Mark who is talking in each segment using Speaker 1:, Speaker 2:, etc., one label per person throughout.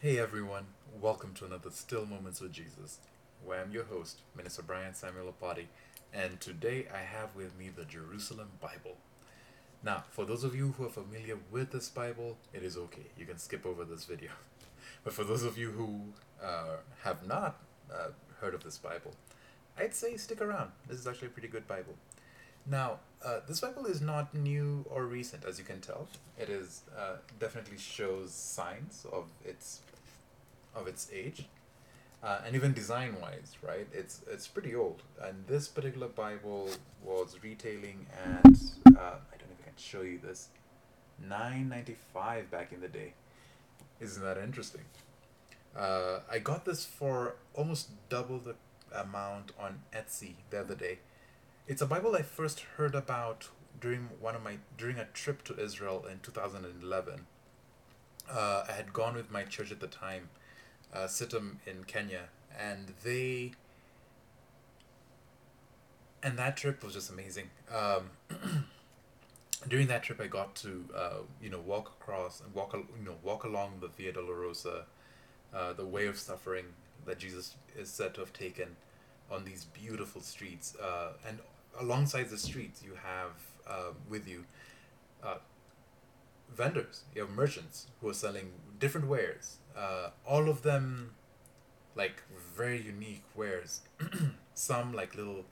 Speaker 1: Hey everyone, welcome to another Still Moments with Jesus, where I'm your host, Minister Brian Samuel Apati, and today I have with me the Jerusalem Bible. Now, for those of you who are familiar with this Bible, it is okay, you can skip over this video. But for those of you who uh, have not uh, heard of this Bible, I'd say stick around. This is actually a pretty good Bible. Now, uh, this Bible is not new or recent, as you can tell. It is uh, definitely shows signs of its of its age, uh, and even design-wise, right? It's it's pretty old. And this particular Bible was retailing at uh, I don't know if I can show you this, nine ninety five back in the day. Isn't that interesting? Uh, I got this for almost double the amount on Etsy the other day. It's a Bible I first heard about during one of my during a trip to Israel in 2011. Uh, I had gone with my church at the time, uh, Situm in Kenya, and they and that trip was just amazing. Um, during that trip, I got to uh, you know walk across and walk you know walk along the Via Dolorosa, uh, the way of suffering that Jesus is said to have taken on these beautiful streets. Uh, and alongside the streets, you have uh, with you uh, vendors, you have merchants who are selling different wares. Uh, all of them like very unique wares. Some like little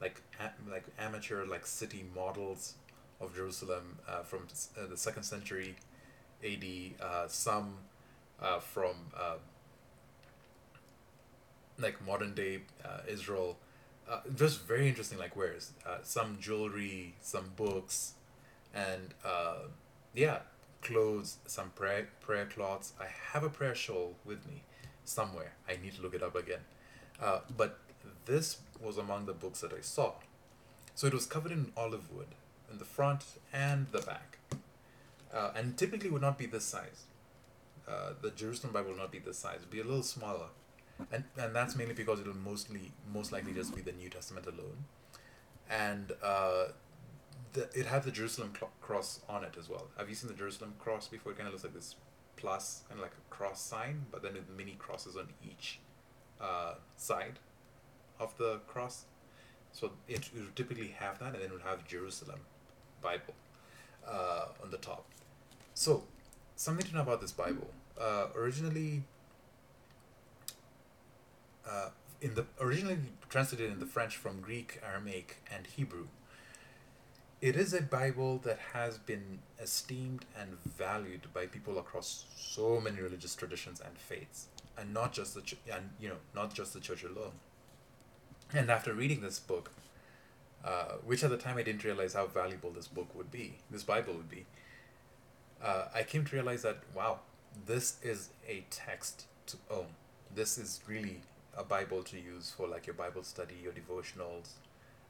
Speaker 1: like a- like amateur like city models of Jerusalem uh, from uh, the second century A.D. Uh, some uh, from uh, like modern day uh, Israel. Uh, just very interesting like wares. Uh, some jewelry, some books, and uh, yeah, clothes, some prayer prayer cloths. I have a prayer shawl with me somewhere. I need to look it up again. Uh, but this was among the books that I saw. So it was covered in olive wood in the front and the back, uh, and typically would not be this size. Uh, the Jerusalem Bible will not be this size; it'll be a little smaller, and and that's mainly because it'll mostly most likely just be the New Testament alone, and uh, the, it had the Jerusalem cl- cross on it as well. Have you seen the Jerusalem cross before? It kind of looks like this plus and like a cross sign, but then with mini crosses on each uh, side of the cross. So it, it would typically have that, and then it would have Jerusalem Bible uh, on the top. So something to know about this Bible. Uh, originally, uh, in the originally translated in the French from Greek, Aramaic, and Hebrew. It is a Bible that has been esteemed and valued by people across so many religious traditions and faiths, and not just the ch- and you know not just the church alone. And after reading this book, uh, which at the time I didn't realize how valuable this book would be, this Bible would be, uh, I came to realize that wow, this is a text to own. This is really a Bible to use for like your Bible study, your devotionals,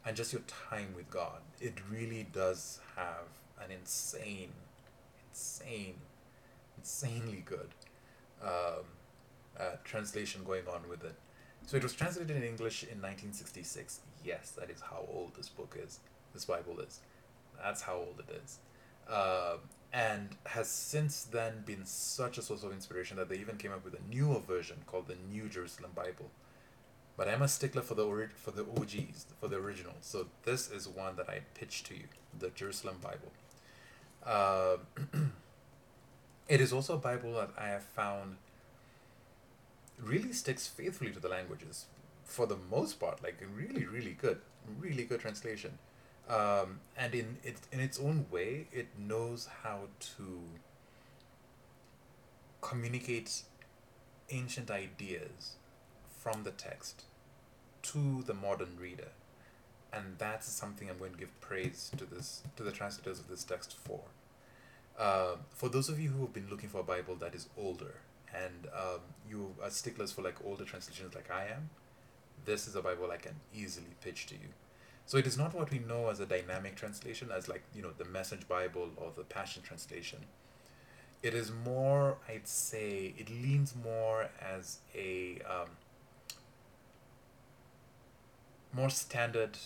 Speaker 1: and just your time with God. It really does have an insane, insane, insanely good um, uh, translation going on with it. So it was translated in English in 1966. Yes, that is how old this book is. This Bible is. That's how old it is. And has since then been such a source of inspiration that they even came up with a newer version called the New Jerusalem Bible. But I'm a stickler for the ori- for the OGs, for the original. So this is one that I pitch to you, the Jerusalem Bible. Um it is also a Bible that I have found really sticks faithfully to the languages for the most part. Like really, really good, really good translation. Um, and in it in its own way, it knows how to communicate ancient ideas from the text to the modern reader. And that's something i'm going to give praise to this to the translators of this text for. Uh, for those of you who have been looking for a bible that is older and um, you are sticklers for like older translations like i am this is a bible i can easily pitch to you so it is not what we know as a dynamic translation as like you know the message bible or the passion translation it is more i'd say it leans more as a um, more standard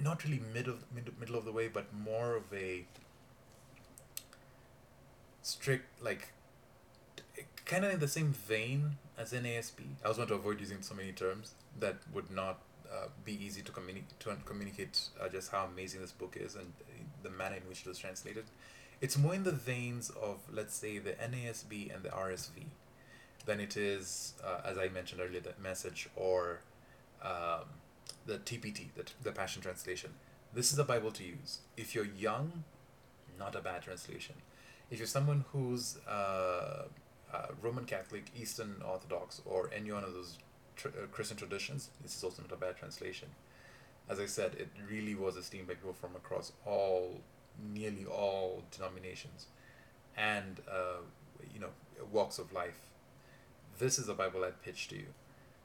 Speaker 1: not really middle mid, middle of the way but more of a strict like kind of in the same vein as NASB. I was going to avoid using so many terms that would not uh, be easy to, communi- to communicate uh, just how amazing this book is and the manner in which it was translated. It's more in the veins of, let's say, the NASB and the RSV than it is, uh, as I mentioned earlier, the message or um, the TPT, the, the Passion Translation. This is a Bible to use. If you're young, not a bad translation. If you're someone who's uh, uh, Roman Catholic, Eastern Orthodox, or any one of those uh, Christian traditions, this is also not a bad translation. As I said, it really was esteemed by people from across all, nearly all denominations, and uh, you know walks of life. This is a Bible I'd pitch to you.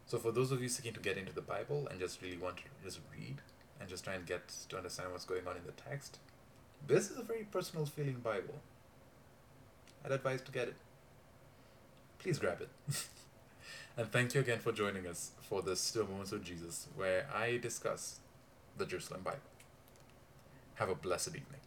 Speaker 1: So for those of you seeking to get into the Bible and just really want to just read and just try and get to understand what's going on in the text, this is a very personal feeling Bible. I'd advise to get it. Please grab it. and thank you again for joining us for the Still Moments with Jesus, where I discuss the Jerusalem Bible. Have a blessed evening.